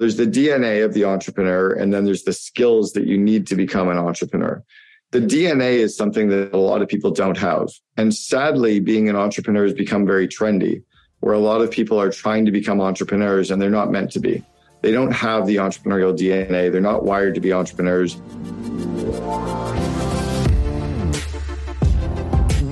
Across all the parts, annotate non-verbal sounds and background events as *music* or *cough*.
there's the DNA of the entrepreneur, and then there's the skills that you need to become an entrepreneur. The DNA is something that a lot of people don't have. And sadly, being an entrepreneur has become very trendy, where a lot of people are trying to become entrepreneurs and they're not meant to be. They don't have the entrepreneurial DNA, they're not wired to be entrepreneurs.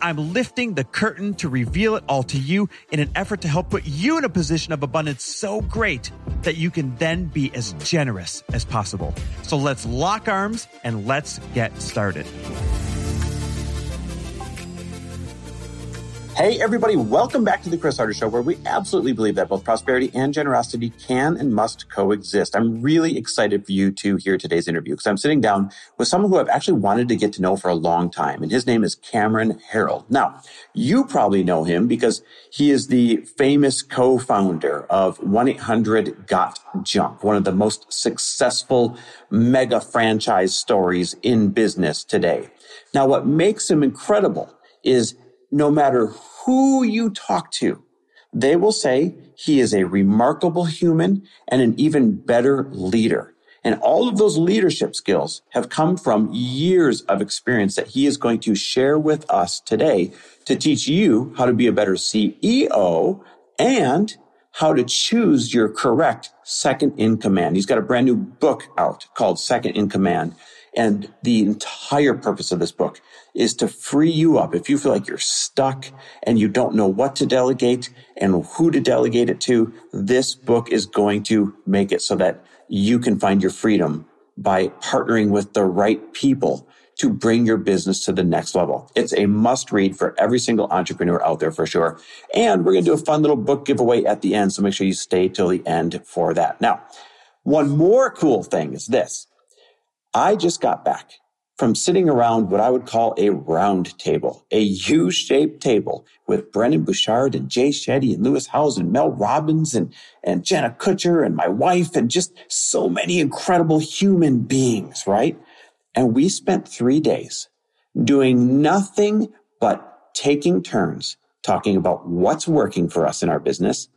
I'm lifting the curtain to reveal it all to you in an effort to help put you in a position of abundance so great that you can then be as generous as possible. So let's lock arms and let's get started. Hey, everybody, welcome back to the Chris Harder Show, where we absolutely believe that both prosperity and generosity can and must coexist. I'm really excited for you to hear today's interview because I'm sitting down with someone who I've actually wanted to get to know for a long time, and his name is Cameron Herold. Now, you probably know him because he is the famous co-founder of 1-800-GOT-JUNK, one of the most successful mega franchise stories in business today. Now, what makes him incredible is no matter who you talk to, they will say he is a remarkable human and an even better leader. And all of those leadership skills have come from years of experience that he is going to share with us today to teach you how to be a better CEO and how to choose your correct second in command. He's got a brand new book out called Second in Command. And the entire purpose of this book is to free you up. If you feel like you're stuck and you don't know what to delegate and who to delegate it to, this book is going to make it so that you can find your freedom by partnering with the right people to bring your business to the next level. It's a must read for every single entrepreneur out there for sure. And we're going to do a fun little book giveaway at the end. So make sure you stay till the end for that. Now, one more cool thing is this. I just got back from sitting around what I would call a round table, a U-shaped table with Brendon Burchard and Jay Shetty and Lewis Howes and Mel Robbins and, and Jenna Kutcher and my wife and just so many incredible human beings, right? And we spent three days doing nothing but taking turns talking about what's working for us in our business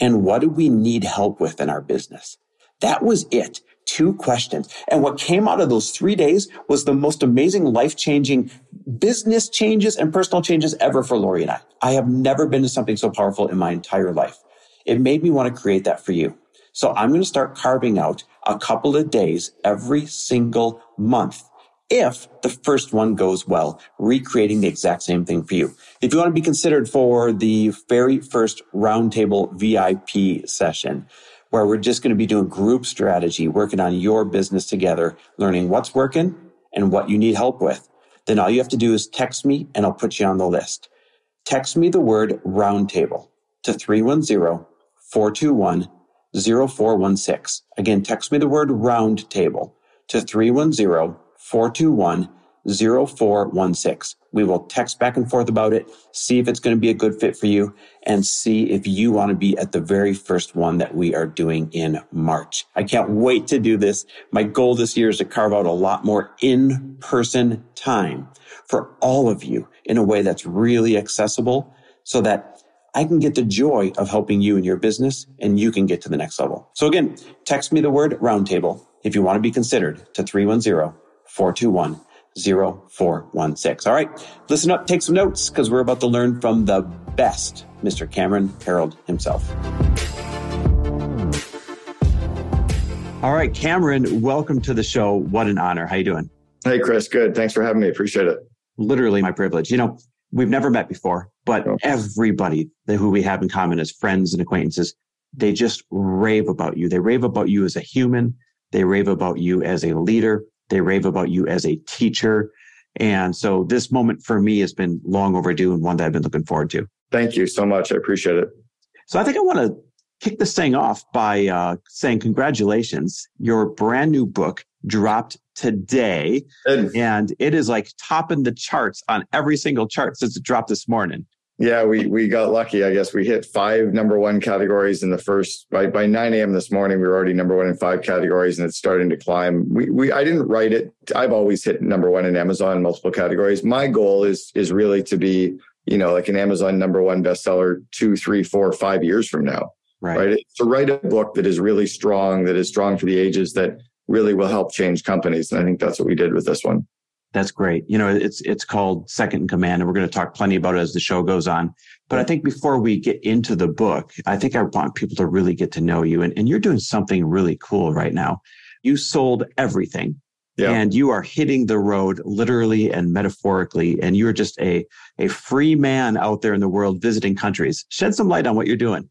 and what do we need help with in our business. That was it two questions. And what came out of those three days was the most amazing life changing business changes and personal changes ever for Lori and I. I have never been to something so powerful in my entire life. It made me want to create that for you. So I'm going to start carving out a couple of days every single month. If the first one goes well, recreating the exact same thing for you. If you want to be considered for the very first roundtable VIP session, where we're just going to be doing group strategy, working on your business together, learning what's working and what you need help with. Then all you have to do is text me and I'll put you on the list. Text me the word roundtable to 310 421 0416. Again, text me the word roundtable to 310 421 0416. We will text back and forth about it, see if it's going to be a good fit for you, and see if you want to be at the very first one that we are doing in March. I can't wait to do this. My goal this year is to carve out a lot more in person time for all of you in a way that's really accessible so that I can get the joy of helping you in your business and you can get to the next level. So again, text me the word roundtable if you want to be considered to 310 421 0416. All right, listen up, take some notes because we're about to learn from the best, Mr. Cameron Herold himself. All right, Cameron, welcome to the show. What an honor. How you doing? Hey, Chris. Good. Thanks for having me. Appreciate it. Literally my privilege. You know, we've never met before, but oh. everybody who we have in common as friends and acquaintances, they just rave about you. They rave about you as a human. They rave about you as a leader. They rave about you as a teacher. And so this moment for me has been long overdue and one that I've been looking forward to. Thank you so much. I appreciate it. So I think I want to kick this thing off by uh, saying congratulations. Your brand new book dropped today, Good. and it is like topping the charts on every single chart since it dropped this morning. Yeah, we we got lucky. I guess we hit five number one categories in the first by by 9 a.m. this morning. We were already number one in five categories, and it's starting to climb. We we I didn't write it. I've always hit number one in Amazon multiple categories. My goal is is really to be you know like an Amazon number one bestseller two, three, four, five years from now. Right. right. To write a book that is really strong, that is strong for the ages, that really will help change companies, and I think that's what we did with this one. That's great. You know, it's it's called Second in Command, and we're going to talk plenty about it as the show goes on. But I think before we get into the book, I think I want people to really get to know you. And, and you're doing something really cool right now. You sold everything. Yeah. And you are hitting the road literally and metaphorically, and you're just a, a free man out there in the world visiting countries. Shed some light on what you're doing.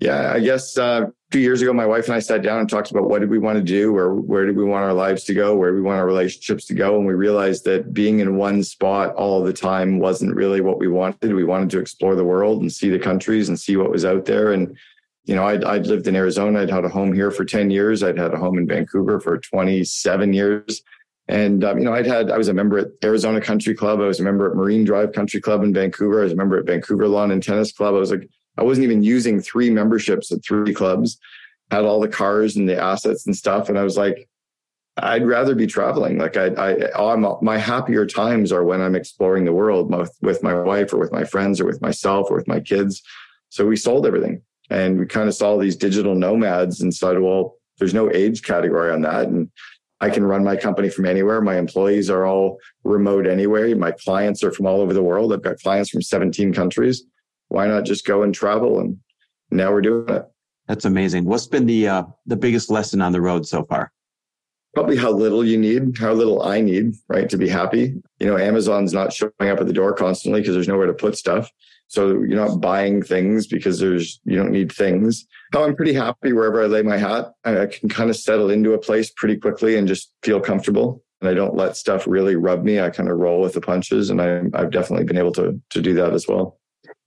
Yeah, I guess uh, two years ago, my wife and I sat down and talked about what did we want to do, or where did we want our lives to go, where we want our relationships to go, and we realized that being in one spot all the time wasn't really what we wanted. We wanted to explore the world and see the countries and see what was out there. And you know, I'd, I'd lived in Arizona. I'd had a home here for ten years. I'd had a home in Vancouver for twenty seven years. And um, you know, I'd had I was a member at Arizona Country Club. I was a member at Marine Drive Country Club in Vancouver. I was a member at Vancouver Lawn and Tennis Club. I was like I wasn't even using three memberships at three clubs, had all the cars and the assets and stuff. And I was like, I'd rather be traveling. Like I, I, I'm, my happier times are when I'm exploring the world with, with my wife or with my friends or with myself or with my kids. So we sold everything and we kind of saw these digital nomads and said, well, there's no age category on that. And I can run my company from anywhere. My employees are all remote anyway. My clients are from all over the world. I've got clients from 17 countries why not just go and travel? And now we're doing it. That's amazing. What's been the uh, the biggest lesson on the road so far? Probably how little you need, how little I need, right, to be happy. You know, Amazon's not showing up at the door constantly because there's nowhere to put stuff. So you're not buying things because there's you don't need things. How I'm pretty happy wherever I lay my hat. I can kind of settle into a place pretty quickly and just feel comfortable. And I don't let stuff really rub me. I kind of roll with the punches, and I, I've definitely been able to to do that as well.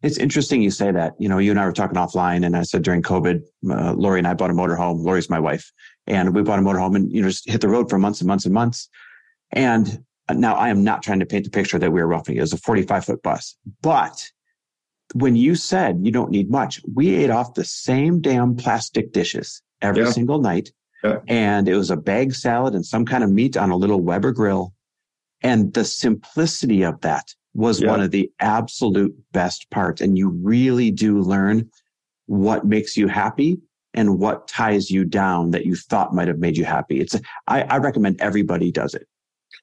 It's interesting you say that. You know, you and I were talking offline, and I said during COVID, uh, Lori and I bought a motorhome. Lori's my wife, and we bought a motorhome and you know just hit the road for months and months and months. And now I am not trying to paint the picture that we were roughing it. was a 45 foot bus, but when you said you don't need much, we ate off the same damn plastic dishes every yeah. single night. Yeah. And it was a bag salad and some kind of meat on a little Weber grill. And the simplicity of that was yeah. one of the absolute best parts. And you really do learn what makes you happy and what ties you down that you thought might have made you happy. It's, I, I recommend everybody does it.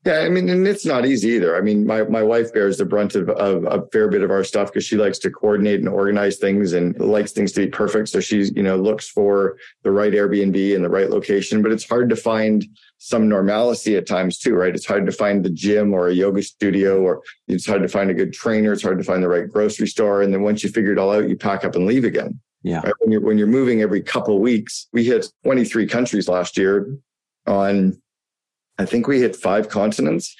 Yeah, I mean, and it's not easy either. I mean, my, my wife bears the brunt of, of a fair bit of our stuff because she likes to coordinate and organize things and likes things to be perfect. So she's, you know, looks for the right Airbnb and the right location. But it's hard to find some normalcy at times too, right? It's hard to find the gym or a yoga studio, or it's hard to find a good trainer. It's hard to find the right grocery store. And then once you figure it all out, you pack up and leave again. Yeah. Right? When you're when you're moving every couple of weeks, we hit 23 countries last year on I think we hit five continents.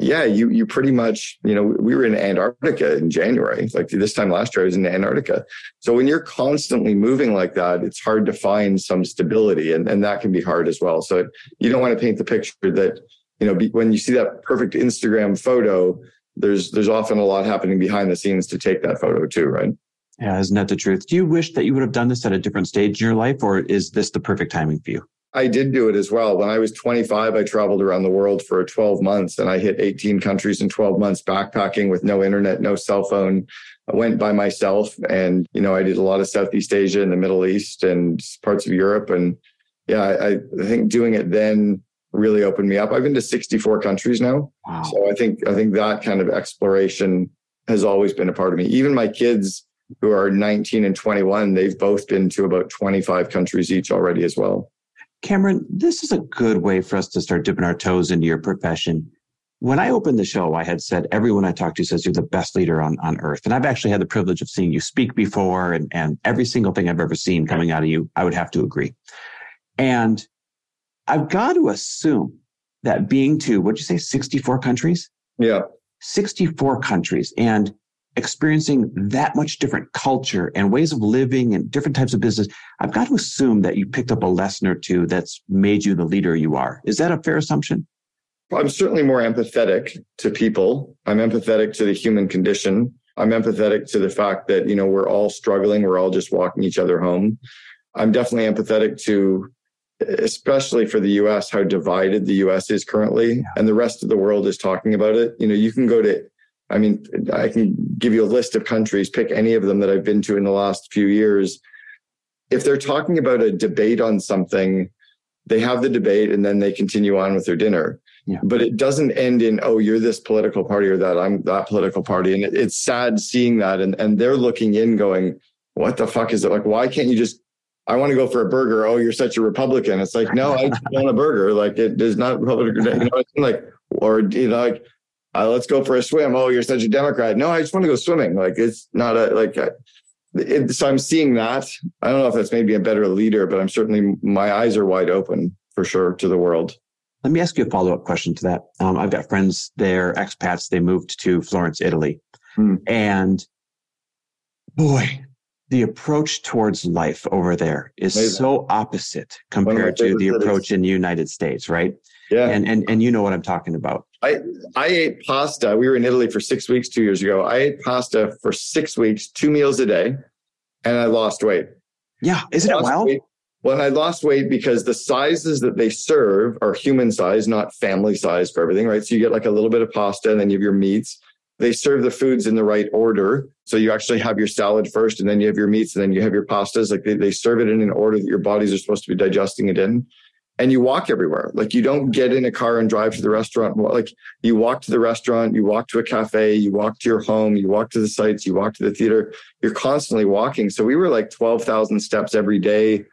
Yeah, you you pretty much, you know, we were in Antarctica in January. Like this time last year, I was in Antarctica. So when you're constantly moving like that, it's hard to find some stability, and, and that can be hard as well. So you don't want to paint the picture that, you know, when you see that perfect Instagram photo, there's there's often a lot happening behind the scenes to take that photo too, right? Yeah, isn't that the truth? Do you wish that you would have done this at a different stage in your life, or is this the perfect timing for you? I did do it as well. When I was 25, I traveled around the world for 12 months and I hit 18 countries in 12 months backpacking with no internet, no cell phone. I went by myself and, you know, I did a lot of Southeast Asia and the Middle East and parts of Europe. And yeah, I, I think doing it then really opened me up. I've been to 64 countries now. Wow. So I think, I think that kind of exploration has always been a part of me. Even my kids who are 19 and 21, they've both been to about 25 countries each already as well. Cameron, this is a good way for us to start dipping our toes into your profession. When I opened the show, I had said everyone I talked to says you're the best leader on, on earth. And I've actually had the privilege of seeing you speak before and, and every single thing I've ever seen coming out of you, I would have to agree. And I've got to assume that being to, what'd you say, 64 countries? Yeah. 64 countries. And experiencing that much different culture and ways of living and different types of business, I've got to assume that you picked up a lesson or two that's made you the leader you are. Is that a fair assumption? I'm certainly more empathetic to people. I'm empathetic to the human condition. I'm empathetic to the fact that, you know, we're all struggling. We're all just walking each other home. I'm definitely empathetic to, especially for the US, how divided the US is currently. And the rest of the world is talking about it. You know, you can go to I mean, I can give you a list of countries, pick any of them that I've been to in the last few years. If they're talking about a debate on something, they have the debate and then they continue on with their dinner. Yeah. But it doesn't end in, oh, you're this political party or that, I'm that political party. And it, it's sad seeing that. And, and they're looking in going, what the fuck is it? Like, why can't you just, I want to go for a burger. Oh, you're such a Republican. It's like, no, I *laughs* want a burger. Like it, is not Republican. You know, it's like, or, you know, like, uh, let's go for a swim. Oh, you're such a Democrat. No, I just want to go swimming. Like it's not a like. A, it, so I'm seeing that. I don't know if that's maybe a better leader, but I'm certainly my eyes are wide open for sure to the world. Let me ask you a follow up question to that. Um, I've got friends, they're expats. They moved to Florence, Italy, hmm. and boy, the approach towards life over there is Amazing. so opposite compared to the approach in the United States, right? Yeah. And, and and you know what I'm talking about. I I ate pasta. We were in Italy for six weeks two years ago. I ate pasta for six weeks, two meals a day, and I lost weight. Yeah, isn't it wild? Weight. Well, I lost weight because the sizes that they serve are human size, not family size for everything, right? So you get like a little bit of pasta and then you have your meats. They serve the foods in the right order. So you actually have your salad first and then you have your meats and then you have your pastas. Like they, they serve it in an order that your bodies are supposed to be digesting it in and you walk everywhere. Like you don't get in a car and drive to the restaurant. Like you walk to the restaurant, you walk to a cafe, you walk to your home, you walk to the sites, you walk to the theater. You're constantly walking. So we were like 12,000 steps every day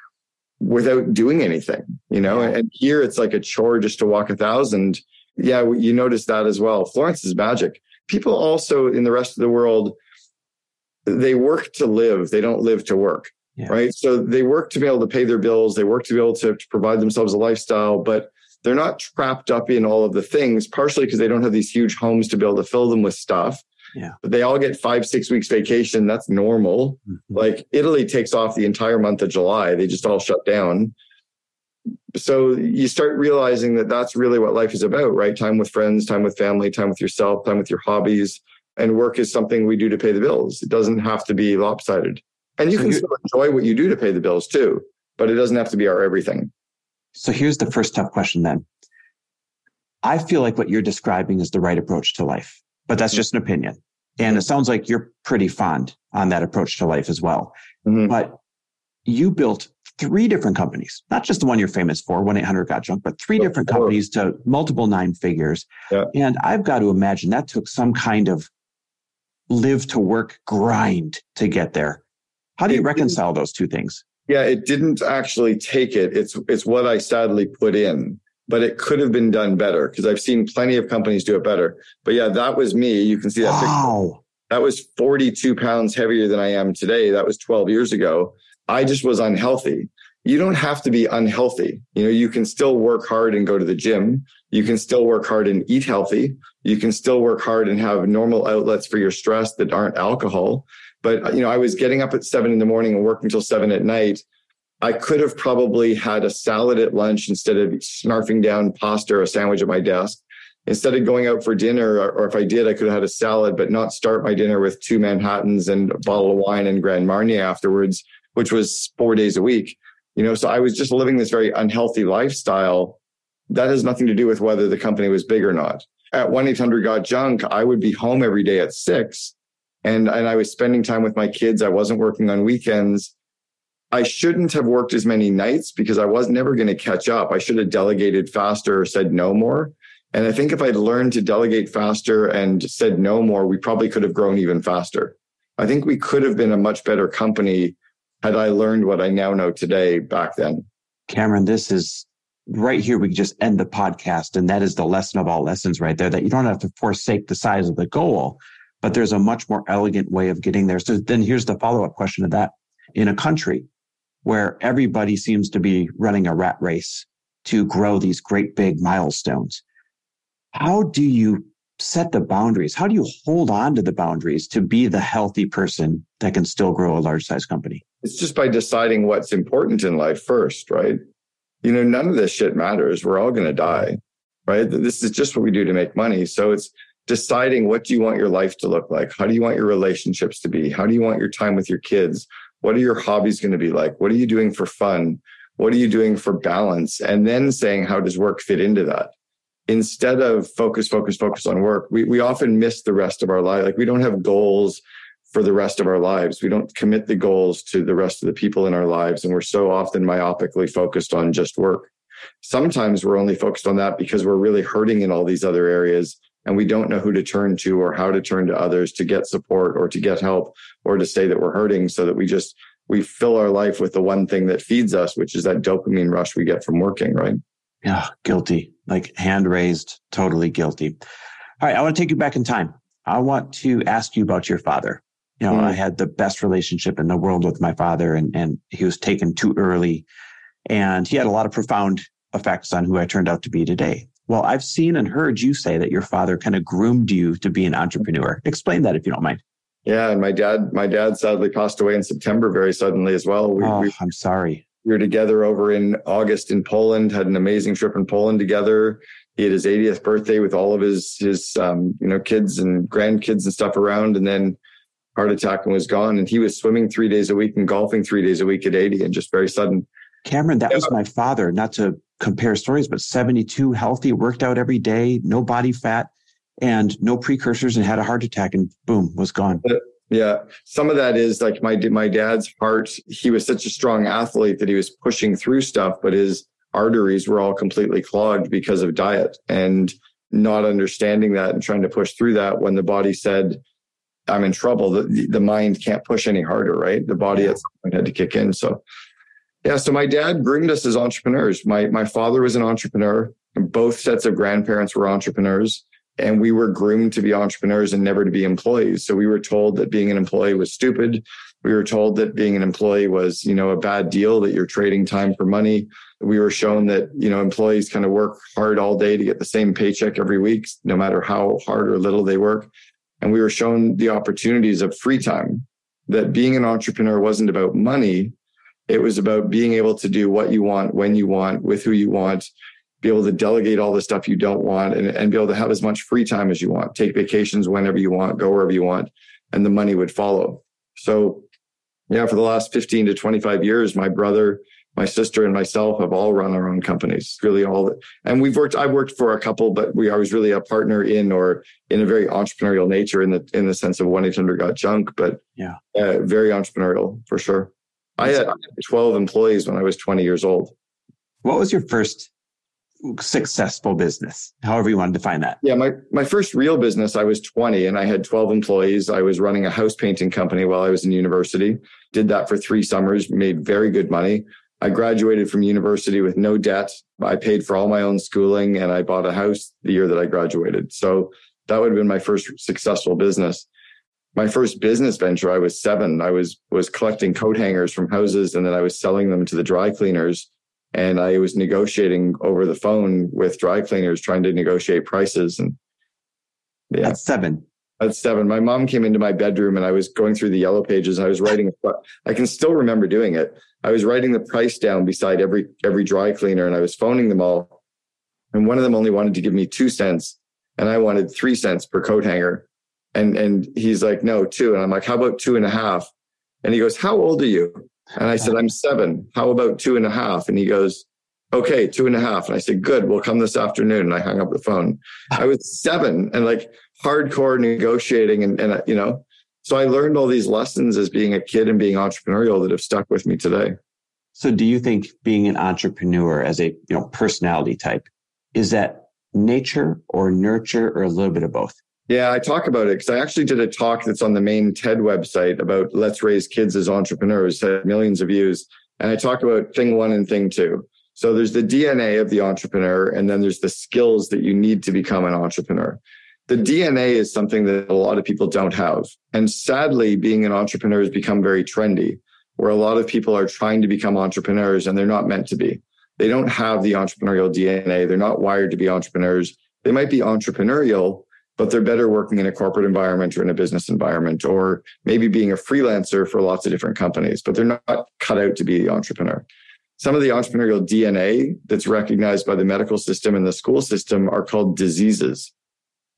without doing anything, you know? And here it's like a chore just to walk a thousand. Yeah, you notice that as well. Florence is magic. People also in the rest of the world, they work to live. They don't live to work. Yeah. Right. So they work to be able to pay their bills. They work to be able to, to provide themselves a lifestyle, but they're not trapped up in all of the things, partially because they don't have these huge homes to be able to fill them with stuff. Yeah. But they all get five, six weeks vacation. That's normal. Mm-hmm. Like Italy takes off the entire month of July. They just all shut down. So you start realizing that that's really what life is about, right? Time with friends, time with family, time with yourself, time with your hobbies. And work is something we do to pay the bills. It doesn't have to be lopsided. And you so can still enjoy what you do to pay the bills too, but it doesn't have to be our everything. So here's the first tough question then. I feel like what you're describing is the right approach to life, but that's just an opinion. And it sounds like you're pretty fond on that approach to life as well. Mm-hmm. But you built three different companies, not just the one you're famous for, 1 800 Got Junk, but three different companies to multiple nine figures. Yeah. And I've got to imagine that took some kind of live to work grind to get there. How do you reconcile those two things? Yeah, it didn't actually take it. It's it's what I sadly put in, but it could have been done better because I've seen plenty of companies do it better. But yeah, that was me. You can see that. Wow. That was 42 pounds heavier than I am today. That was 12 years ago. I just was unhealthy. You don't have to be unhealthy. You know, you can still work hard and go to the gym. You can still work hard and eat healthy. You can still work hard and have normal outlets for your stress that aren't alcohol. But uh, you know, I was getting up at seven in the morning and working until seven at night. I could have probably had a salad at lunch instead of snarfing down pasta or a sandwich at my desk. Instead of going out for dinner, or, or if I did, I could have had a salad, but not start my dinner with two Manhattans and a bottle of wine and Grand Marnier afterwards, which was four days a week. You know, so I was just living this very unhealthy lifestyle. That has nothing to do with whether the company was big or not. At 1 800 Got Junk, I would be home every day at six and and I was spending time with my kids. I wasn't working on weekends. I shouldn't have worked as many nights because I was never going to catch up. I should have delegated faster or said no more. And I think if I'd learned to delegate faster and said no more, we probably could have grown even faster. I think we could have been a much better company had I learned what I now know today back then. Cameron, this is right here. We just end the podcast. And that is the lesson of all lessons right there that you don't have to forsake the size of the goal but there's a much more elegant way of getting there. So then here's the follow up question of that. In a country where everybody seems to be running a rat race to grow these great big milestones, how do you set the boundaries? How do you hold on to the boundaries to be the healthy person that can still grow a large size company? It's just by deciding what's important in life first, right? You know, none of this shit matters. We're all going to die, right? This is just what we do to make money. So it's deciding what do you want your life to look like? How do you want your relationships to be? How do you want your time with your kids? What are your hobbies going to be like? What are you doing for fun? What are you doing for balance? And then saying, how does work fit into that? Instead of focus, focus, focus on work, we, we often miss the rest of our life. Like we don't have goals for the rest of our lives. We don't commit the goals to the rest of the people in our lives. And we're so often myopically focused on just work. Sometimes we're only focused on that because we're really hurting in all these other areas and we don't know who to turn to or how to turn to others to get support or to get help or to say that we're hurting so that we just we fill our life with the one thing that feeds us which is that dopamine rush we get from working right? Yeah guilty. Like hand raised totally guilty. All right i want to take you back in time. I want to ask you about your father. You know mm. i had the best relationship in the world with my father and and he was taken too early. And he had a lot of profound effects on who i turned out to be today well, I've seen and heard you say that your father kind of groomed you to be an entrepreneur. Explain that if you don't mind. Yeah, and my dad, my dad sadly passed away in September very suddenly as well. We, oh, we, I'm sorry. We were together over in August in Poland. Had an amazing trip in Poland together. He had his 80th birthday with all of his his um, you know kids and grandkids and stuff around, and then heart attack and was gone. And he was swimming three days a week and golfing three days a week at 80, and just very sudden. Cameron, that yeah. was my father. Not to compare stories, but 72 healthy, worked out every day, no body fat and no precursors and had a heart attack and boom, was gone. Uh, yeah. Some of that is like my, my dad's heart. He was such a strong athlete that he was pushing through stuff, but his arteries were all completely clogged because of diet and not understanding that and trying to push through that when the body said, I'm in trouble. The, the mind can't push any harder, right? The body at some point had to kick in. So yeah, so my dad groomed us as entrepreneurs. My my father was an entrepreneur. Both sets of grandparents were entrepreneurs, and we were groomed to be entrepreneurs and never to be employees. So we were told that being an employee was stupid. We were told that being an employee was, you know, a bad deal, that you're trading time for money. We were shown that, you know, employees kind of work hard all day to get the same paycheck every week, no matter how hard or little they work. And we were shown the opportunities of free time, that being an entrepreneur wasn't about money, it was about being able to do what you want, when you want, with who you want, be able to delegate all the stuff you don't want and, and be able to have as much free time as you want, take vacations whenever you want, go wherever you want, and the money would follow. So, yeah, for the last 15 to 25 years, my brother, my sister, and myself have all run our own companies. Really, all and we've worked. I've worked for a couple, but we are was really a partner in or in a very entrepreneurial nature in the in the sense of one eight hundred got junk, but yeah, uh, very entrepreneurial for sure. I had 12 employees when I was 20 years old. What was your first successful business, however you want to define that? Yeah, my, my first real business, I was 20 and I had 12 employees. I was running a house painting company while I was in university. Did that for three summers, made very good money. I graduated from university with no debt. I paid for all my own schooling and I bought a house the year that I graduated. So that would have been my first successful business my first business venture, I was seven. I was was collecting coat hangers from houses, and then I was selling them to the dry cleaners. And I was negotiating over the phone with dry cleaners, trying to negotiate prices. And yeah, that's seven. That's seven. My mom came into my bedroom, and I was going through the yellow pages. And I was writing. I can still remember doing it. I was writing the price down beside every every dry cleaner, and I was phoning them all. And one of them only wanted to give me two cents, and I wanted three cents per coat hanger. And and he's like, no, two. And I'm like, how about two and a half? And he goes, How old are you? And I said, I'm seven. How about two and a half? And he goes, Okay, two and a half. And I said, Good, we'll come this afternoon. And I hung up the phone. I was *laughs* seven and like hardcore negotiating and, and you know, so I learned all these lessons as being a kid and being entrepreneurial that have stuck with me today. So do you think being an entrepreneur as a you know personality type is that nature or nurture or a little bit of both? Yeah, I talk about it because I actually did a talk that's on the main TED website about let's raise kids as entrepreneurs, had millions of views. And I talk about thing one and thing two. So there's the DNA of the entrepreneur, and then there's the skills that you need to become an entrepreneur. The DNA is something that a lot of people don't have. And sadly, being an entrepreneur has become very trendy, where a lot of people are trying to become entrepreneurs and they're not meant to be. They don't have the entrepreneurial DNA. They're not wired to be entrepreneurs. They might be entrepreneurial, but they're better working in a corporate environment or in a business environment, or maybe being a freelancer for lots of different companies, but they're not cut out to be the entrepreneur. Some of the entrepreneurial DNA that's recognized by the medical system and the school system are called diseases.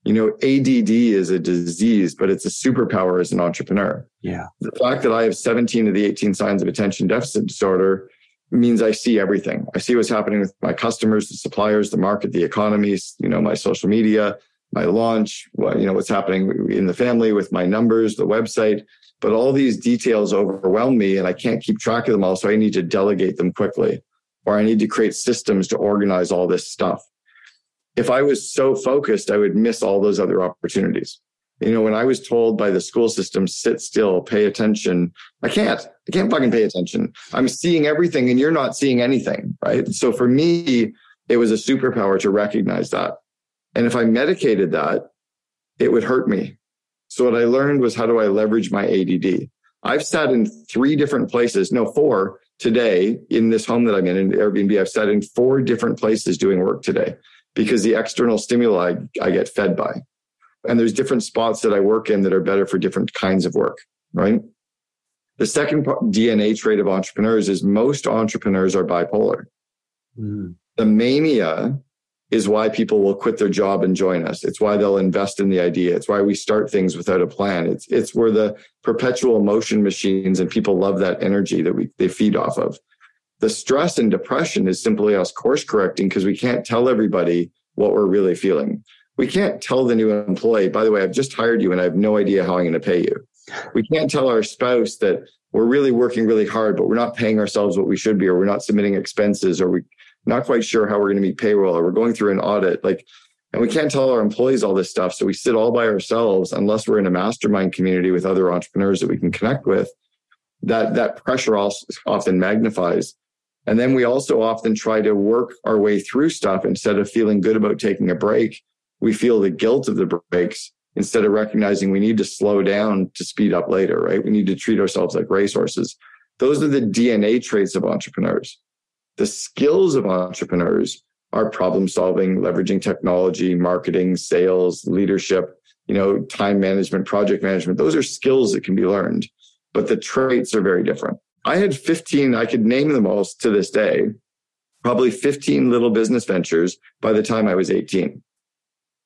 You know, ADD is a disease, but it's a superpower as an entrepreneur. Yeah. The fact that I have 17 of the 18 signs of attention deficit disorder means I see everything. I see what's happening with my customers, the suppliers, the market, the economies, you know, my social media, my launch, what, you know, what's happening in the family with my numbers, the website. But all these details overwhelm me and I can't keep track of them all. So I need to delegate them quickly or I need to create systems to organize all this stuff. If I was so focused, I would miss all those other opportunities. You know, when I was told by the school system, sit still, pay attention, I can't. I can't fucking pay attention. I'm seeing everything and you're not seeing anything. Right. So for me, it was a superpower to recognize that. And if I medicated that, it would hurt me. So what I learned was how do I leverage my ADD? I've sat in three different places, no, four today in this home that I'm in, in Airbnb. I've sat in four different places doing work today because the external stimuli I get fed by. And there's different spots that I work in that are better for different kinds of work, right? The second DNA trait of entrepreneurs is most entrepreneurs are bipolar. Mm. The mania is why people will quit their job and join us. It's why they'll invest in the idea. It's why we start things without a plan. It's it's where the perpetual motion machines and people love that energy that we they feed off of. The stress and depression is simply us course correcting because we can't tell everybody what we're really feeling. We can't tell the new employee, by the way, I've just hired you and I have no idea how I'm going to pay you. We can't tell our spouse that we're really working really hard, but we're not paying ourselves what we should be, or we're not submitting expenses, or we not quite sure how we're going to meet payroll, or we're going through an audit. Like, and we can't tell our employees all this stuff. So we sit all by ourselves unless we're in a mastermind community with other entrepreneurs that we can connect with. That that pressure also often magnifies. And then we also often try to work our way through stuff instead of feeling good about taking a break. We feel the guilt of the breaks instead of recognizing we need to slow down to speed up later, right? We need to treat ourselves like racehorses. Those are the DNA traits of entrepreneurs. The skills of entrepreneurs are problem solving, leveraging technology, marketing, sales, leadership, you know, time management, project management. Those are skills that can be learned, but the traits are very different. I had 15, I could name them all to this day, probably 15 little business ventures by the time I was 18.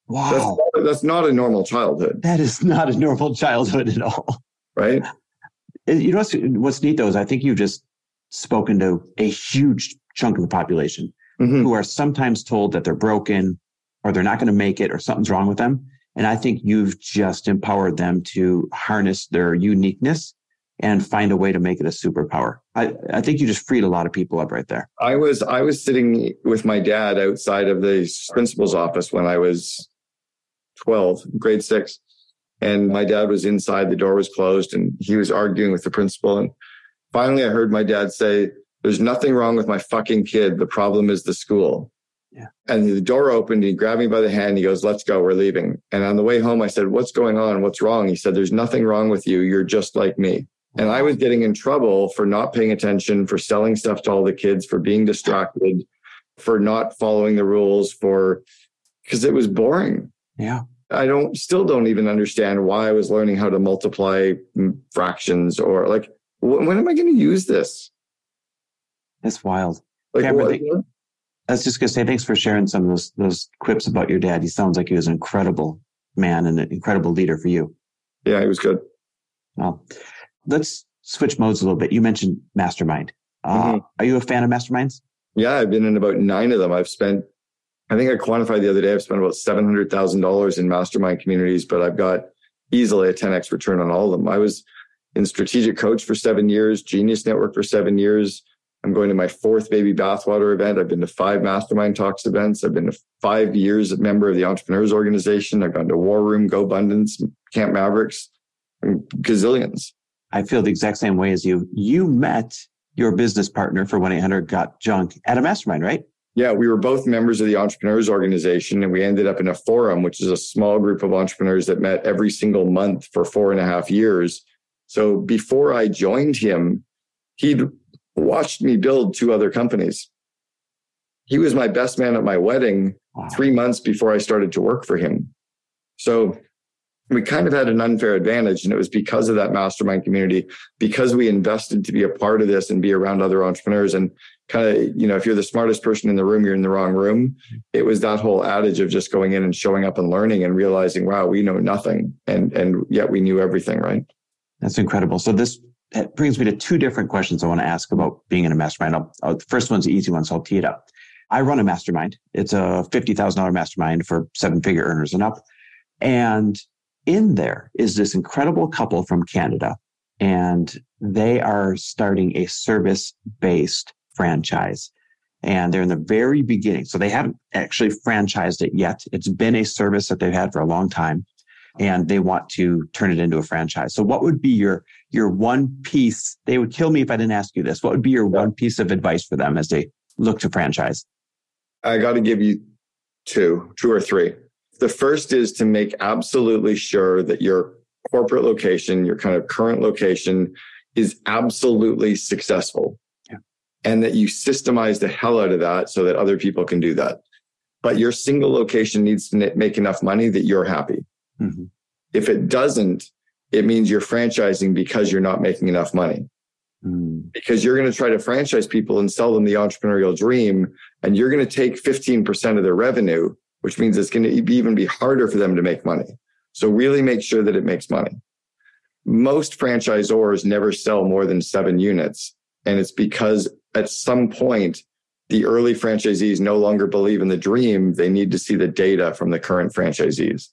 Wow. That's not, that's not a normal childhood. That is not a normal childhood at all. Right. Uh, you know what's, what's neat though is I think you've just spoken to a huge chunk of the population mm-hmm. who are sometimes told that they're broken or they're not going to make it or something's wrong with them. And I think you've just empowered them to harness their uniqueness and find a way to make it a superpower. I, I think you just freed a lot of people up right there. I was I was sitting with my dad outside of the principal's office when I was 12, grade six. And my dad was inside, the door was closed, and he was arguing with the principal. And finally, I heard my dad say, There's nothing wrong with my fucking kid. The problem is the school. Yeah. And the door opened. He grabbed me by the hand. He goes, Let's go. We're leaving. And on the way home, I said, What's going on? What's wrong? He said, There's nothing wrong with you. You're just like me. And I was getting in trouble for not paying attention, for selling stuff to all the kids, for being distracted, for not following the rules, for because it was boring. Yeah. I don't still don't even understand why I was learning how to multiply fractions or like when am I going to use this? That's wild. Like, Cameron, what, I was just going to say thanks for sharing some of those those quips about your dad. He sounds like he was an incredible man and an incredible leader for you. Yeah, he was good. Well, let's switch modes a little bit. You mentioned mastermind. Uh, mm-hmm. Are you a fan of masterminds? Yeah, I've been in about nine of them. I've spent I think I quantified the other day, I've spent about $700,000 in mastermind communities, but I've got easily a 10x return on all of them. I was in strategic coach for seven years, genius network for seven years. I'm going to my fourth baby bathwater event. I've been to five mastermind talks events. I've been to five years a member of the entrepreneurs organization. I've gone to war room, go abundance, camp mavericks, gazillions. I feel the exact same way as you. You met your business partner for 1-800 got junk at a mastermind, right? Yeah, we were both members of the entrepreneurs organization, and we ended up in a forum, which is a small group of entrepreneurs that met every single month for four and a half years. So before I joined him, he'd watched me build two other companies. He was my best man at my wedding wow. three months before I started to work for him. So we kind of had an unfair advantage. And it was because of that mastermind community, because we invested to be a part of this and be around other entrepreneurs. And kind of, you know, if you're the smartest person in the room, you're in the wrong room. It was that whole adage of just going in and showing up and learning and realizing, wow, we know nothing. And and yet we knew everything, right? That's incredible. So this eh, brings me to two different questions I want to ask about being in a mastermind. I'll, I'll, the first one's an easy one, so I'll tee it up. I run a mastermind. It's a $50,000 mastermind for seven figure earners and up. And in there is this incredible couple from Canada, and they are starting a service based franchise. And they're in the very beginning. So they haven't actually franchised it yet. It's been a service that they've had for a long time and they want to turn it into a franchise. So what would be your, your one piece? They would kill me if I didn't ask you this. What would be your one piece of advice for them as they look to franchise? I got to give you two, two or three. The first is to make absolutely sure that your corporate location, your kind of current location is absolutely successful. Yeah. And that you systemize the hell out of that so that other people can do that. But your single location needs to make enough money that you're happy. Mm-hmm. If it doesn't, it means you're franchising because you're not making enough money. Mm. Because you're going to try to franchise people and sell them the entrepreneurial dream, and you're going to take 15% of their revenue which means it's going to be even be harder for them to make money. So really make sure that it makes money. Most franchisors never sell more than seven units. And it's because at some point, the early franchisees no longer believe in the dream. They need to see the data from the current franchisees.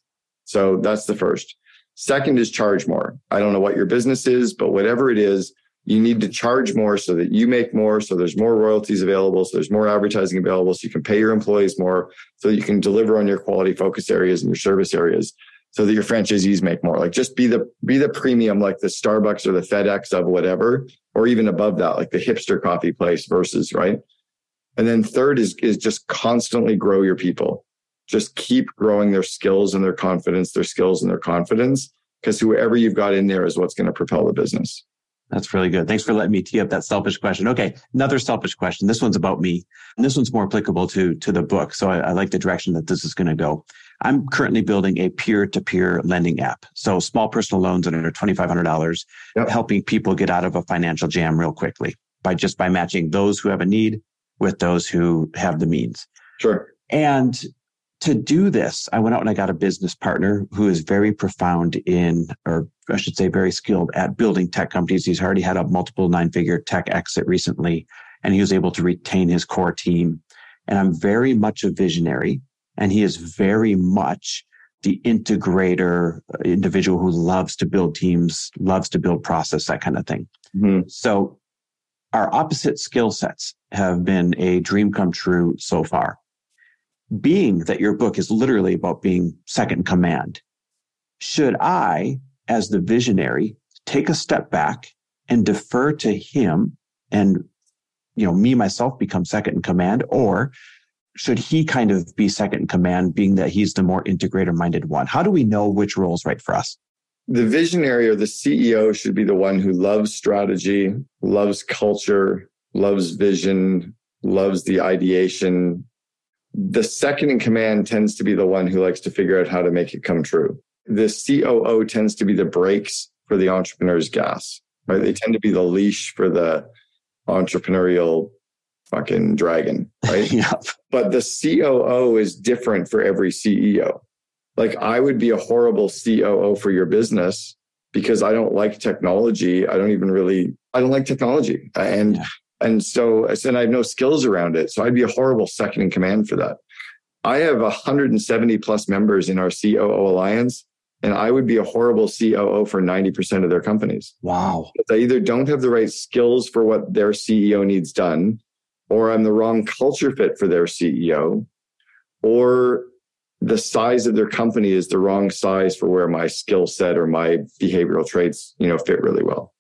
So that's the first. Second is charge more. I don't know what your business is, but whatever it is, you need to charge more so that you make more so there's more royalties available so there's more advertising available so you can pay your employees more so you can deliver on your quality focus areas and your service areas so that your franchisees make more like just be the be the premium like the starbucks or the fedex of whatever or even above that like the hipster coffee place versus right and then third is is just constantly grow your people just keep growing their skills and their confidence their skills and their confidence because whoever you've got in there is what's going to propel the business that's really good. Thanks for letting me tee up that selfish question. Okay, another selfish question. This one's about me, and this one's more applicable to to the book. So I, I like the direction that this is going to go. I'm currently building a peer-to-peer lending app. So small personal loans under twenty five hundred dollars, yep. helping people get out of a financial jam real quickly by just by matching those who have a need with those who have the means. Sure. And to do this, I went out and I got a business partner who is very profound in, or I should say, very skilled at building tech companies. He's already had a multiple nine figure tech exit recently, and he was able to retain his core team. And I'm very much a visionary, and he is very much the integrator uh, individual who loves to build teams, loves to build process, that kind of thing. Mm-hmm. So our opposite skill sets have been a dream come true so far being that your book is literally about being second in command, should I, as the visionary, take a step back and defer to him and, you know, me myself become second in command or should he kind of be second in command being that he's the more integrator minded one? How do we know which role is right for us? The visionary or the CEO should be the one who loves strategy, loves culture, loves vision, loves the ideation, the second in command tends to be the one who likes to figure out how to make it come true. The COO tends to be the brakes for the entrepreneur's gas, right? They tend to be the leash for the entrepreneurial fucking dragon, right? *laughs* yep. But the COO is different for every CEO. Like I would be a horrible COO for your business because I don't like technology. I don't even really, I don't like technology. And yeah. And so I said, I have no skills around it. So I'd be a horrible second in command for that. I have 170 plus members in our COO Alliance, and I would be a horrible COO for 90% of their companies. Wow. They either don't have the right skills for what their CEO needs done, or I'm the wrong culture fit for their CEO, or the size of their company is the wrong size for where my skill set or my behavioral traits, you know, fit really well.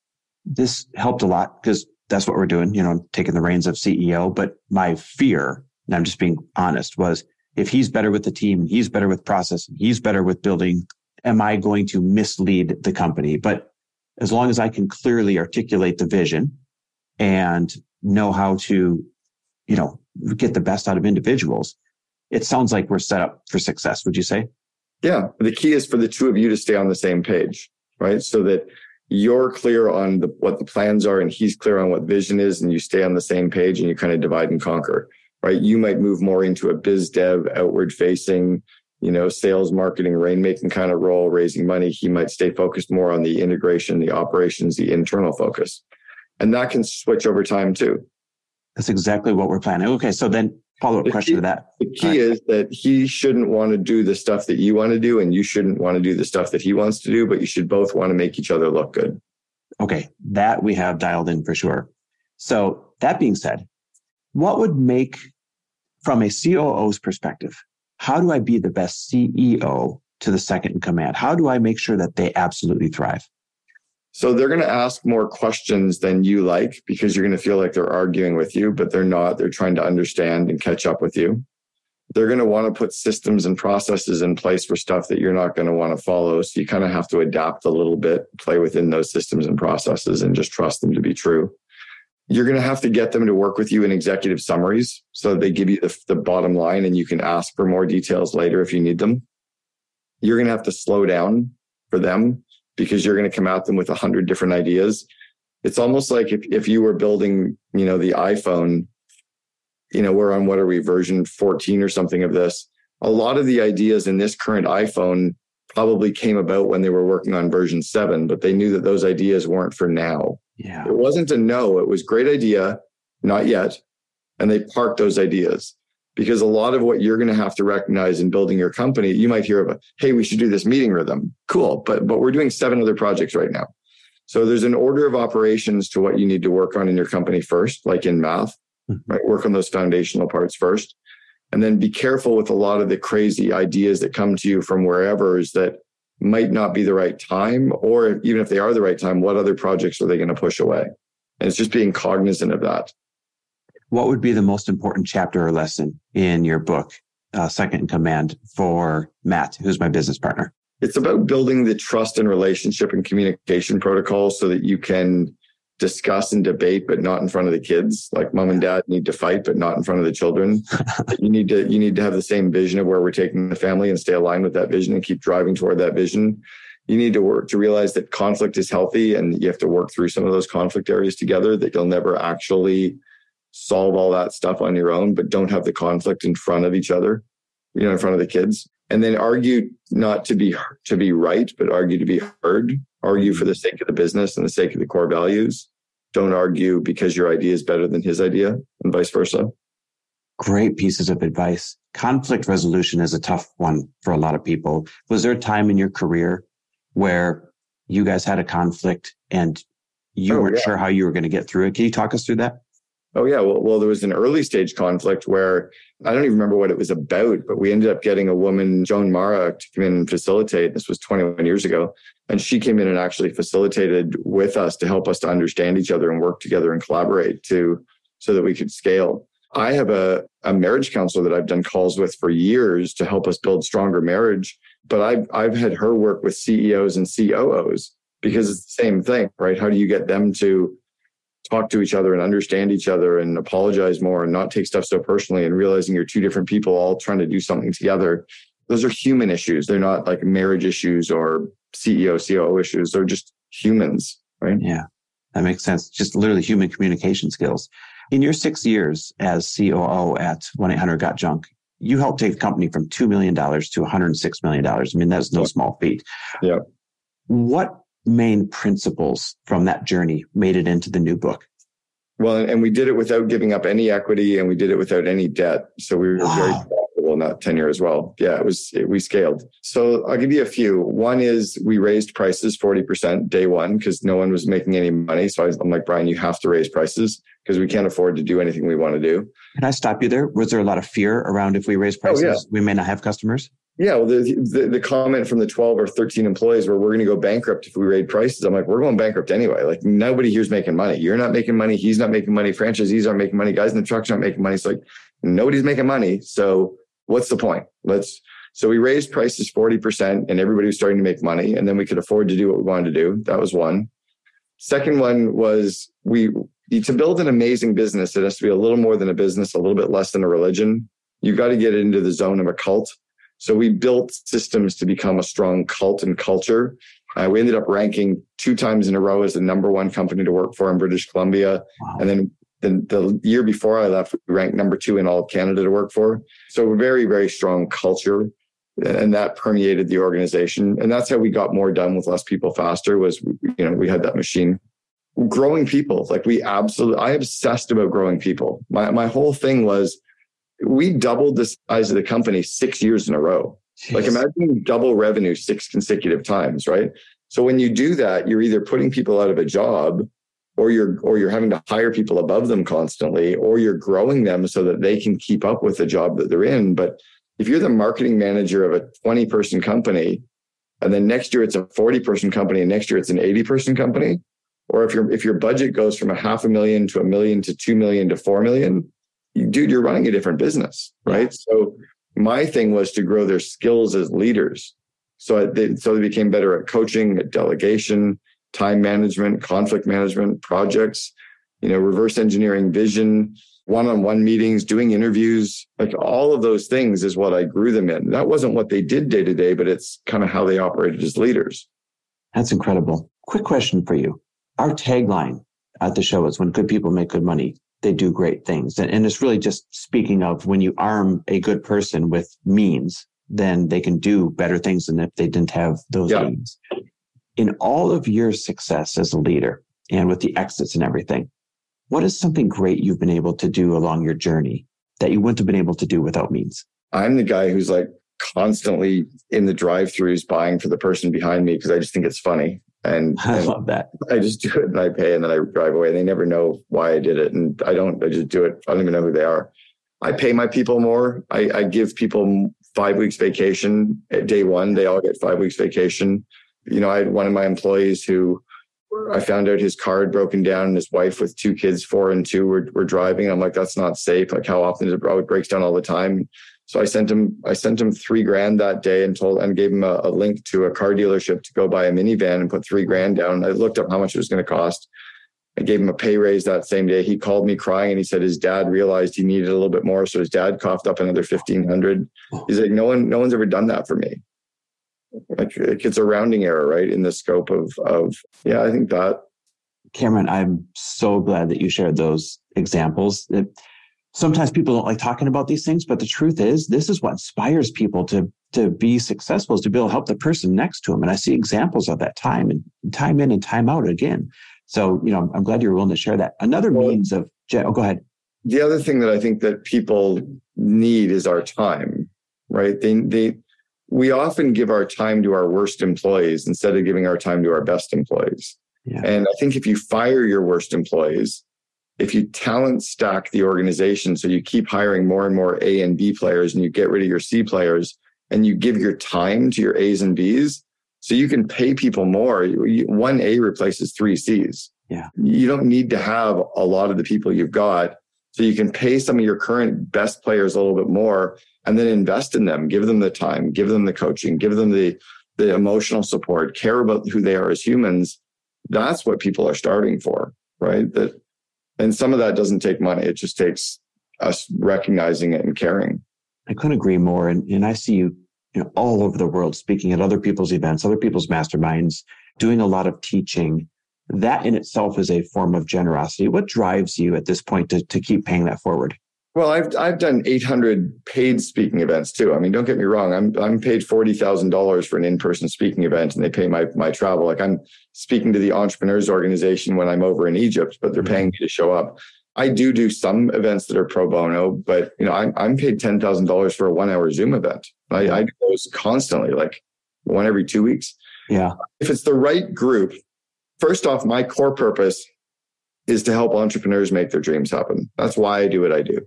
This helped a lot because that's what we're doing, you know, taking the reins of CEO. But my fear, and I'm just being honest, was if he's better with the team, he's better with process, he's better with building, am I going to mislead the company? But as long as I can clearly articulate the vision and know how to, you know, get the best out of individuals, it sounds like we're set up for success. Would you say? Yeah. The key is for the two of you to stay on the same page, right? So that you're clear on the, what the plans are and he's clear on what vision is and you stay on the same page and you kind of divide and conquer, right? You might move more into a biz dev, outward facing, you know, sales, marketing, rainmaking kind of role, raising money. He might stay focused more on the integration, the operations, the internal focus. And that can switch over time too. That's exactly what we're planning. Okay. So then follow up question key, to that. The key right. is that he shouldn't want to do the stuff that you want to do, and you shouldn't want to do the stuff that he wants to do, but you should both want to make each other look good. Okay. That we have dialed in for sure. So that being said, what would make from a COO's perspective, how do I be the best CEO to the second in command? How do I make sure that they absolutely thrive? So they're going to ask more questions than you like because you're going to feel like they're arguing with you, but they're not. They're trying to understand and catch up with you. They're going to want to put systems and processes in place for stuff that you're not going to want to follow. So you kind of have to adapt a little bit, play within those systems and processes and just trust them to be true. You're going to have to get them to work with you in executive summaries so they give you the, the bottom line and you can ask for more details later if you need them. You're going to have to slow down for them because you're going to come at them with a hundred different ideas. It's almost like if, if you were building, you know, the iPhone, you know, we're on what are we version 14 or something of this. A lot of the ideas in this current iPhone probably came about when they were working on version seven, but they knew that those ideas weren't for now. Yeah. It wasn't a no. It was great idea, not yet. And they parked those ideas because a lot of what you're going to have to recognize in building your company, you might hear of a, hey, we should do this meeting rhythm. Cool. But, but we're doing seven other projects right now. So there's an order of operations to what you need to work on in your company first, like in math, mm-hmm. right? Work on those foundational parts first. And then be careful with a lot of the crazy ideas that come to you from wherever is that might not be the right time, or even if they are the right time, what other projects are they going to push away? And it's just being cognizant of that what would be the most important chapter or lesson in your book, uh, Second in Command, for Matt, who's my business partner? It's about building the trust and relationship and communication protocols so that you can discuss and debate, but not in front of the kids. Like mom and dad need to fight, but not in front of the children. *laughs* you need to you need to have the same vision of where we're taking the family and stay aligned with that vision and keep driving toward that vision. You need to work to realize that conflict is healthy and you have to work through some of those conflict areas together that you'll never actually solve all that stuff on your own, but don't have the conflict in front of each other, you know, in front of the kids. And then argue not to be to be right, but argue to be heard. Argue for mm-hmm. the sake of the business and the sake of the core values. Don't argue because your idea is better than his idea, and vice versa. Great pieces of advice. Conflict resolution is a tough one for a lot of people. Was there a time in your career where you guys had a conflict and you oh, weren't yeah. sure how you were going to get through it? Can you talk us through that? Oh yeah, well, well, there was an early stage conflict where I don't even remember what it was about, but we ended up getting a woman, Joan Mara, to come in and facilitate. This was 21 years ago, and she came in and actually facilitated with us to help us to understand each other and work together and collaborate to so that we could scale. I have a, a marriage counselor that I've done calls with for years to help us build stronger marriage, but I've I've had her work with CEOs and COOs because it's the same thing, right? How do you get them to talk to each other and understand each other and apologize more and not take stuff so personally and realizing you're two different people all trying to do something together. Those are human issues. They're not like marriage issues or CEO, COO issues. They're just humans, right? Yeah, that makes sense. Just literally human communication skills. In your six years as COO at 1 800 Got Junk, you helped take the company from $2 million to $106 million. I mean, that's no small feat. Yeah. What main principles from that journey made it into the new book? Well, and we did it without giving up any equity and we did it without any debt. So we were wow. very profitable in that tenure as well. Yeah, it was, it, we scaled. So I'll give you a few. One is we raised prices 40% day one because no one was making any money. So I'm like, Brian, you have to raise prices because we can't afford to do anything we want to do. Can I stop you there? Was there a lot of fear around if we raise prices, oh, yeah. we may not have customers? Yeah, well, the, the, the comment from the twelve or thirteen employees where we're going to go bankrupt if we raise prices. I'm like, we're going bankrupt anyway. Like nobody here's making money. You're not making money. He's not making money. Franchisees aren't making money. Guys in the trucks aren't making money. So like nobody's making money. So what's the point? Let's. So we raised prices forty percent, and everybody was starting to make money, and then we could afford to do what we wanted to do. That was one. Second one was we to build an amazing business. It has to be a little more than a business, a little bit less than a religion. You've got to get into the zone of a cult So we built systems to become a strong cult and culture. Uh, we ended up ranking two times in a row as the number one company to work for in British Columbia. Wow. And then the, the year before I left, we ranked number two in all of Canada to work for. So very, very strong culture. And that permeated the organization. And that's how we got more done with less people faster was, you know, we had that machine. Growing people, like we absolutely, I obsessed about growing people. My, my whole thing was we doubled the size of the company six years in a row. Jeez. Like imagine double revenue six consecutive times, right? So when you do that, you're either putting people out of a job or you're or you're having to hire people above them constantly or you're growing them so that they can keep up with the job that they're in but if you're the marketing manager of a 20 person company and then next year it's a 40 person company and next year it's an 80 person company or if your if your budget goes from a half a million to a million to 2 million to 4 million dude you're running a different business right so my thing was to grow their skills as leaders so they, so they became better at coaching at delegation time management, conflict management, projects, you know, reverse engineering vision, one-on-one meetings, doing interviews, like all of those things is what I grew them in. That wasn't what they did day to day, but it's kind of how they operated as leaders. That's incredible. Quick question for you. Our tagline at the show is when good people make good money, they do great things. And, it's really just speaking of when you arm a good person with means, then they can do better things than if they didn't have those yeah. means in all of your success as a leader and with the exits and everything, what is something great you've been able to do along your journey that you wouldn't have been able to do without means? I'm the guy who's like constantly in the drive-throughs buying for the person behind me because I just think it's funny. And, *laughs* I love that. I just do it and I pay and then I drive away. They never know why I did it. And I don't, I just do it. I don't even know who they are. I pay my people more. I, I give people five weeks vacation at day one. They all get five weeks vacation you know, I had one of my employees who I found out his car had broken down and his wife with two kids, four and two, were, were driving. I'm like, that's not safe. Like, how often is it? It breaks down all the time. So I sent him, I sent him three grand that day and told and gave him a, a link to a car dealership to go buy a minivan and put three grand down. I looked up how much it was going to cost. I gave him a pay raise that same day. He called me crying and he said his dad realized he needed a little bit more. So his dad coughed up another 1500. He's like, no one, no one's ever done that for me like, it's a rounding error, right? In the scope of of yeah, I think that. Cameron, I'm so glad that you shared those examples. It, sometimes people don't like talking about these things, but the truth is, this is what inspires people to to be successful is to be able to help the person next to them. And I see examples of that time and time in and time out again. So, you know, I'm glad you're willing to share that. Another well, means of, oh, go ahead. The other thing that I think that people need is our time, right? They, they, we often give our time to our worst employees instead of giving our time to our best employees. Yeah. And I think if you fire your worst employees, if you talent stack the organization so you keep hiring more and more A and B players and you get rid of your C players and you give your time to your A's and B's, so you can pay people more. One A replaces three C's. Yeah. You don't need to have a lot of the people you've got. So you can pay some of your current best players a little bit more and then invest in them, give them the time, give them the coaching, give them the, the emotional support, care about who they are as humans. That's what people are starting for, right? That, and some of that doesn't take money. It just takes us recognizing it and caring. I couldn't agree more. And, and I see you, you know, all over the world speaking at other people's events, other people's masterminds, doing a lot of teaching. That in itself is a form of generosity. What drives you at this point to, to keep paying that forward? Well, I've I've done 800 paid speaking events too. I mean, don't get me wrong. I'm I'm paid forty thousand dollars for an in person speaking event, and they pay my my travel. Like I'm speaking to the entrepreneurs organization when I'm over in Egypt, but they're mm-hmm. paying me to show up. I do do some events that are pro bono, but you know, I'm I'm paid ten thousand dollars for a one hour Zoom event. I, I do those constantly, like one every two weeks. Yeah. If it's the right group, first off, my core purpose is to help entrepreneurs make their dreams happen. That's why I do what I do.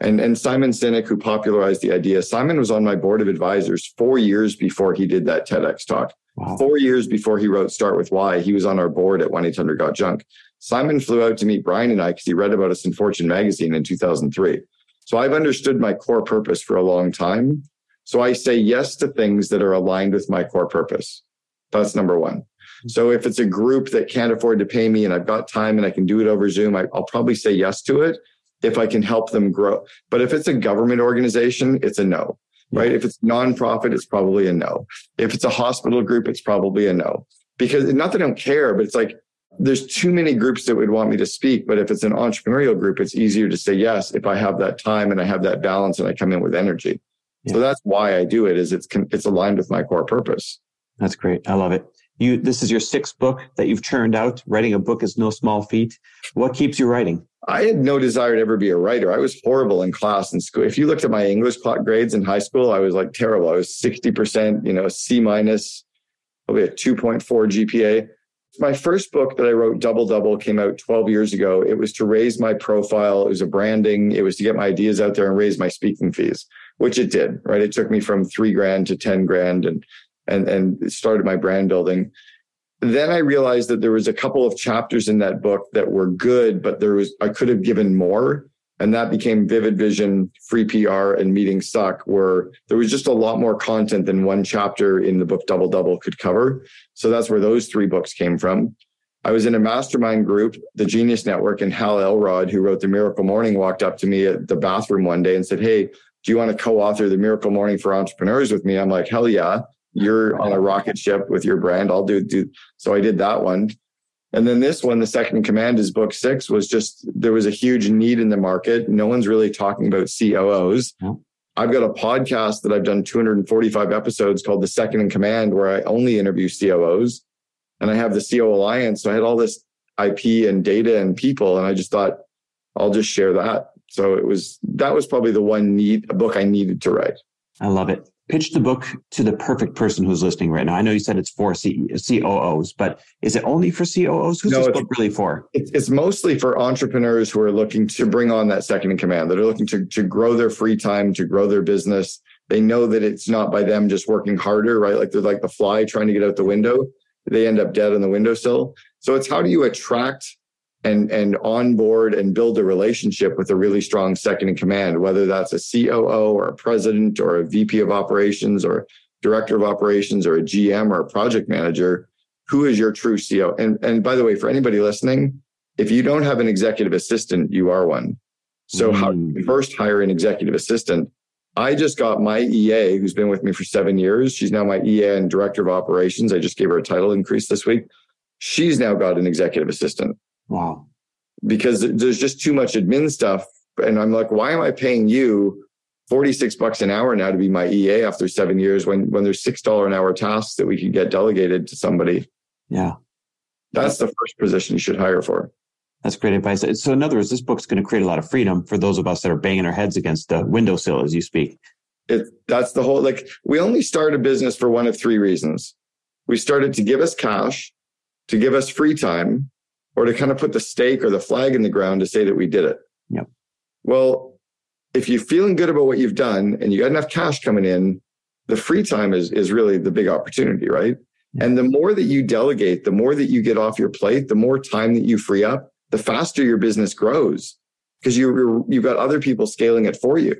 And, and Simon Sinek, who popularized the idea, Simon was on my board of advisors four years before he did that TEDx talk. Wow. Four years before he wrote Start With Why, he was on our board at 1 800 Got Junk. Simon flew out to meet Brian and I because he read about us in Fortune magazine in 2003. So I've understood my core purpose for a long time. So I say yes to things that are aligned with my core purpose. That's number one. So if it's a group that can't afford to pay me and I've got time and I can do it over Zoom, I, will probably say yes to it if I can help them grow. But if it's a government organization, it's a no. right? If it's nonprofit, it's probably a no. If it's a hospital group, it's probably a no. Because not that I don't care, but it's like there's too many groups that would want me to speak. But if it's an entrepreneurial group, it's easier to say yes if I have that time and I have that balance and I come in with energy. Yeah. So that's why I do it. Is it's it's aligned with my core purpose. That's great. I love it. You this is your sixth book that you've churned out. Writing a book is no small feat. What keeps you writing? I had no desire to ever be a writer. I was horrible in class in school. If you looked at my English grades in high school, I was like terrible. I was 60%, you know, C minus, probably a 2.4 GPA. My first book that I wrote, Double Double, came out 12 years ago. It was to raise my profile. It was a branding. It was to get my ideas out there and raise my speaking fees, which it did, right? It took me from three grand to 10 grand and, and, and started my brand building then I realized that there was a couple of chapters in that book that were good, but there was I could have given more. And that became Vivid Vision, Free PR, and Meetings Suck, where there was just a lot more content than one chapter in the book Double Double could cover. So that's where those three books came from. I was in a mastermind group, the Genius Network, and Hal Elrod, who wrote The Miracle Morning, walked up to me at the bathroom one day and said, Hey, do you want to co-author The Miracle Morning for Entrepreneurs with me? I'm like, hell yeah you're on a rocket ship with your brand. I'll do do. So I did that one. And then this one, the second command is book six was just, there was a huge need in the market. No one's really talking about COOs. Yeah. I've got a podcast that I've done 245 episodes called the second in command, where I only interview COOs and I have the COO alliance. So I had all this IP and data and people. And I just thought I'll just share that. So it was, that was probably the one need, a book I needed to write. I love it pitch the book to the perfect person who's listening right now? I know you said it's for C- COOs, but is it only for COOs? Who's no, this book really for? It's mostly for entrepreneurs who are looking to bring on that second in command, that are looking to, to grow their free time, to grow their business. They know that it's not by them just working harder, right? Like they're like the fly trying to get out the window. They end up dead on the windowsill. So it's how do you attract and and onboard and build a relationship with a really strong second in command, whether that's a COO or a president or a VP of operations or director of operations or a GM or a project manager. Who is your true CEO? And and by the way, for anybody listening, if you don't have an executive assistant, you are one. So mm. how you first hire an executive assistant? I just got my EA, who's been with me for seven years. She's now my EA and director of operations. I just gave her a title increase this week. She's now got an executive assistant. Wow. Because there's just too much admin stuff. And I'm like, why am I paying you 46 bucks an hour now to be my EA after seven years when, when there's $6 an hour tasks that we could get delegated to somebody? Yeah. That's the first position you should hire for. That's great advice. So, in other words, this book's going to create a lot of freedom for those of us that are banging our heads against the windowsill as you speak. It, that's the whole, like, we only start a business for one of three reasons. We started to give us cash, to give us free time, or to kind of put the stake or the flag in the ground to say that we did it. Yep. Well, if you're feeling good about what you've done and you got enough cash coming in, the free time is is really the big opportunity, right? Yep. And the more that you delegate, the more that you get off your plate, the more time that you free up, the faster your business grows because you you've got other people scaling it for you.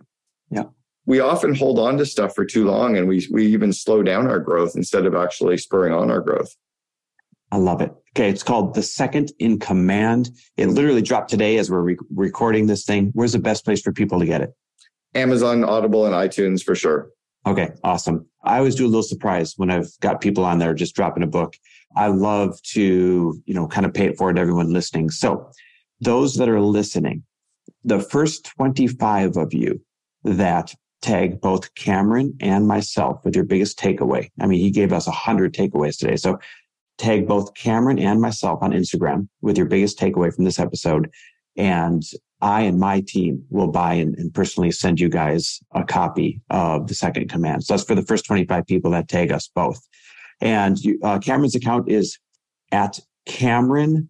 Yeah. We often hold on to stuff for too long and we we even slow down our growth instead of actually spurring on our growth. I love it. Okay. It's called The Second in Command. It literally dropped today as we're re- recording this thing. Where's the best place for people to get it? Amazon, Audible, and iTunes for sure. Okay. Awesome. I always do a little surprise when I've got people on there just dropping a book. I love to, you know, kind of pay it forward to everyone listening. So those that are listening, the first 25 of you that tag both Cameron and myself with your biggest takeaway. I mean, he gave us a hundred takeaways today. So tag both Cameron and myself on Instagram with your biggest takeaway from this episode. And I and my team will buy and, and, personally send you guys a copy of the second command. So that's for the first 25 people that tag us both. And you, uh, Cameron's account is at Cameron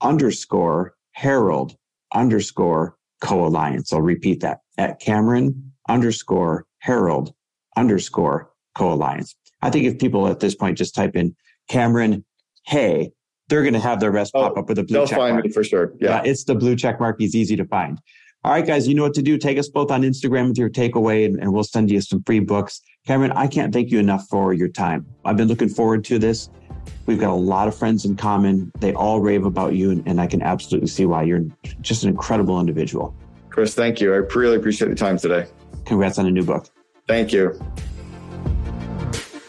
underscore Herold underscore co-alliance. I'll repeat that at Cameron underscore Herold underscore co-alliance. I think if people at this point just type in Cameron, hey, they're going to have their pop oh, up with a blue they'll check find mark. me for sure. Yeah. yeah. it's the blue check mark. He's easy to find. All right, guys, you know what to do. Take us both on Instagram with your takeaway, and, and we'll send you some free books. Cameron, I can't thank you enough for your time. I've been looking forward to this. We've got a lot of friends in common. They all rave about you, and, and I can absolutely see why you're just an incredible individual. Chris, thank you. I really appreciate the time today. Congrats on a new book. Thank you.